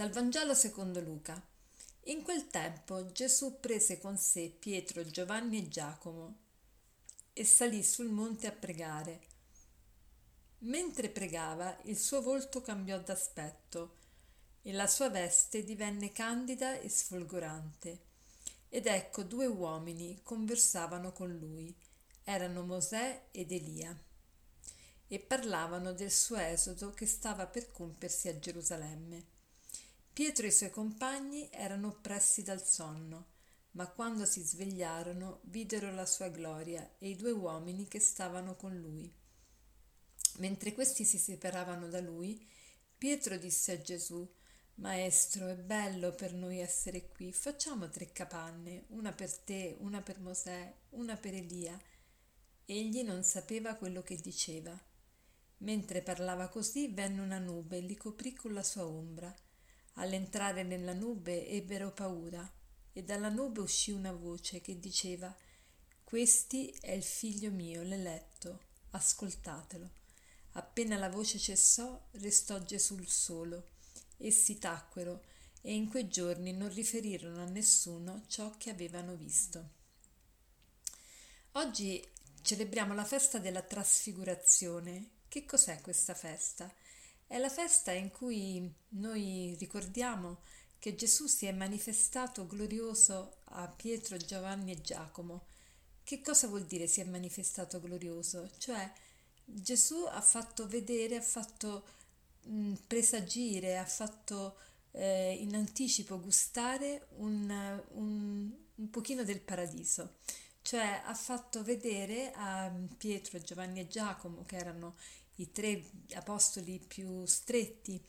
Dal Vangelo secondo Luca. In quel tempo Gesù prese con sé Pietro, Giovanni e Giacomo e salì sul monte a pregare. Mentre pregava, il suo volto cambiò d'aspetto e la sua veste divenne candida e sfolgorante. Ed ecco due uomini conversavano con lui. Erano Mosè ed Elia e parlavano del suo esodo che stava per compiersi a Gerusalemme. Pietro e i suoi compagni erano oppressi dal sonno, ma quando si svegliarono videro la sua gloria e i due uomini che stavano con lui. Mentre questi si separavano da lui, Pietro disse a Gesù Maestro, è bello per noi essere qui. Facciamo tre capanne, una per te, una per Mosè, una per Elia. Egli non sapeva quello che diceva. Mentre parlava così, venne una nube e li coprì con la sua ombra. All'entrare nella nube ebbero paura, e dalla nube uscì una voce che diceva Questi è il figlio mio, l'eletto, ascoltatelo. Appena la voce cessò, restò Gesù solo Essi tacquero e in quei giorni non riferirono a nessuno ciò che avevano visto. Oggi celebriamo la festa della trasfigurazione. Che cos'è questa festa? È la festa in cui noi ricordiamo che Gesù si è manifestato glorioso a Pietro, Giovanni e Giacomo. Che cosa vuol dire si è manifestato glorioso? Cioè Gesù ha fatto vedere, ha fatto mh, presagire, ha fatto eh, in anticipo gustare un, un, un pochino del paradiso cioè ha fatto vedere a Pietro, Giovanni e Giacomo, che erano i tre apostoli più stretti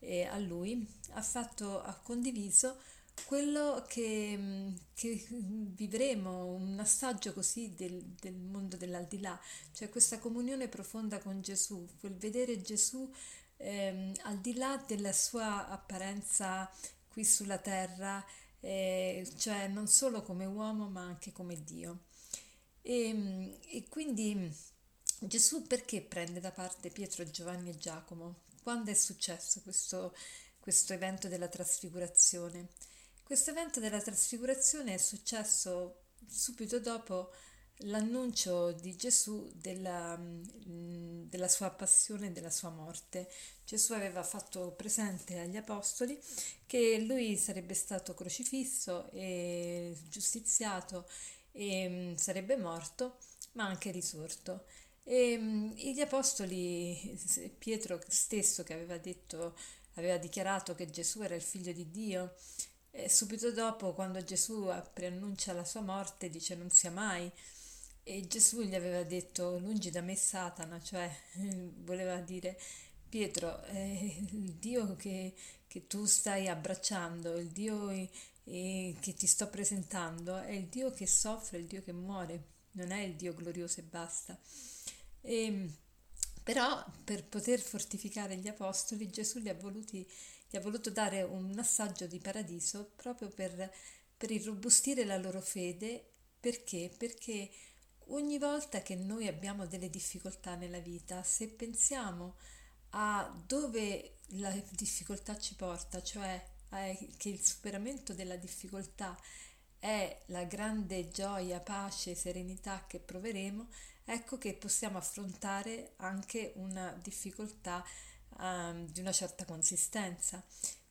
eh, a lui, ha, fatto, ha condiviso quello che, che, vivremo, un assaggio così del, del mondo dell'aldilà, cioè questa comunione profonda con Gesù, quel vedere Gesù ehm, al di là della sua apparenza qui sulla terra, eh, cioè non solo come uomo ma anche come Dio. E, e quindi Gesù perché prende da parte Pietro, Giovanni e Giacomo? Quando è successo questo, questo evento della trasfigurazione? Questo evento della trasfigurazione è successo subito dopo l'annuncio di Gesù della, della, sua passione e della sua morte. Gesù aveva fatto presente agli apostoli che lui sarebbe stato crocifisso e giustiziato e sarebbe morto, ma anche risorto. E mm, gli apostoli, Pietro stesso che aveva detto, aveva dichiarato che Gesù era il figlio di Dio, e subito dopo, quando Gesù preannuncia la sua morte, dice non sia mai. E Gesù gli aveva detto lungi da me Satana, cioè voleva dire Pietro, eh, il Dio che, che, tu stai abbracciando, il Dio eh, che ti sto presentando, è il Dio che soffre, il Dio che muore, non è il Dio glorioso e basta. E, però per poter fortificare gli apostoli Gesù gli ha, voluti, gli ha voluto dare un assaggio di paradiso proprio per, per irrobustire la loro fede. Perché? Perché Ogni volta che noi abbiamo delle difficoltà nella vita, se pensiamo a dove la difficoltà ci porta, cioè che il superamento della difficoltà è la grande gioia, pace, serenità che proveremo, ecco che possiamo affrontare anche una difficoltà um, di una certa consistenza.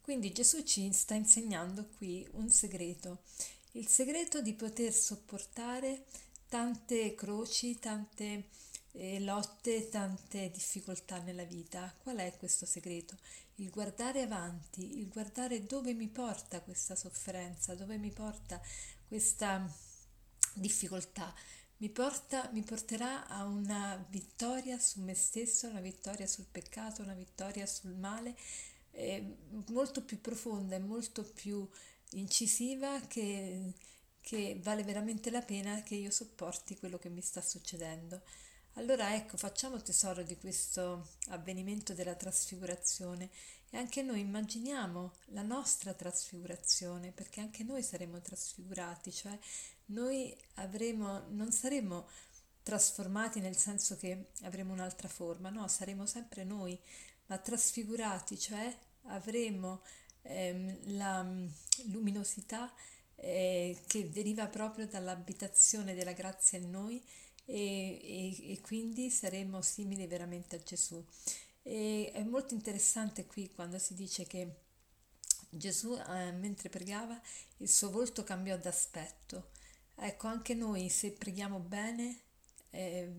Quindi Gesù ci sta insegnando qui un segreto, il segreto di poter sopportare tante croci, tante eh, lotte, tante difficoltà nella vita. Qual è questo segreto? Il guardare avanti, il guardare dove mi porta questa sofferenza, dove mi porta questa difficoltà. Mi, porta, mi porterà a una vittoria su me stesso, una vittoria sul peccato, una vittoria sul male, eh, molto più profonda e molto più incisiva che che vale veramente la pena che io sopporti quello che mi sta succedendo. Allora ecco, facciamo tesoro di questo avvenimento della trasfigurazione e anche noi immaginiamo la nostra trasfigurazione, perché anche noi saremo trasfigurati, cioè noi avremo, non saremo trasformati nel senso che avremo un'altra forma, no, saremo sempre noi, ma trasfigurati, cioè avremo ehm, la mm, luminosità eh, che deriva proprio dall'abitazione della grazia in noi e, e, e quindi saremo simili veramente a Gesù. E è molto interessante qui quando si dice che Gesù, eh, mentre pregava, il suo volto cambiò d'aspetto. Ecco, anche noi se preghiamo bene, eh,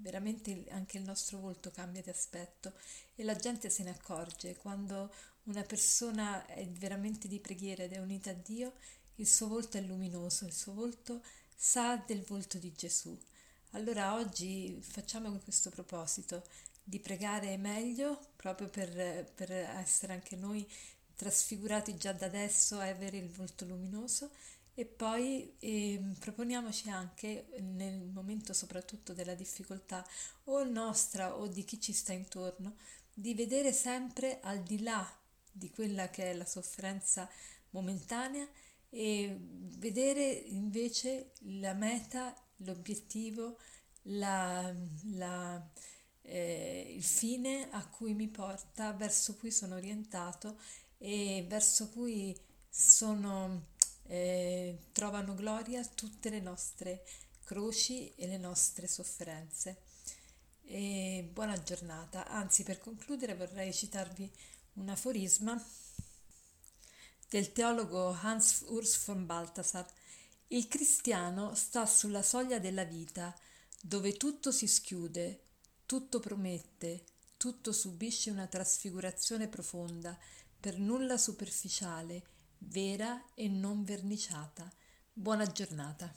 veramente anche il nostro volto cambia di aspetto e la gente se ne accorge. Quando una persona è veramente di preghiera ed è unita a Dio, il suo volto è luminoso, il suo volto sa del volto di Gesù. Allora oggi facciamo questo proposito di pregare meglio proprio per, per essere anche noi trasfigurati già da adesso e avere il volto luminoso e poi eh, proponiamoci anche nel momento soprattutto della difficoltà o nostra o di chi ci sta intorno di vedere sempre al di là di quella che è la sofferenza momentanea e vedere invece la meta, l'obiettivo, la, la, eh, il fine a cui mi porta, verso cui sono orientato e verso cui sono, eh, trovano gloria tutte le nostre croci e le nostre sofferenze. E buona giornata, anzi per concludere vorrei citarvi un aforisma del teologo Hans Urs von Balthasar. Il cristiano sta sulla soglia della vita, dove tutto si schiude, tutto promette, tutto subisce una trasfigurazione profonda, per nulla superficiale, vera e non verniciata. Buona giornata.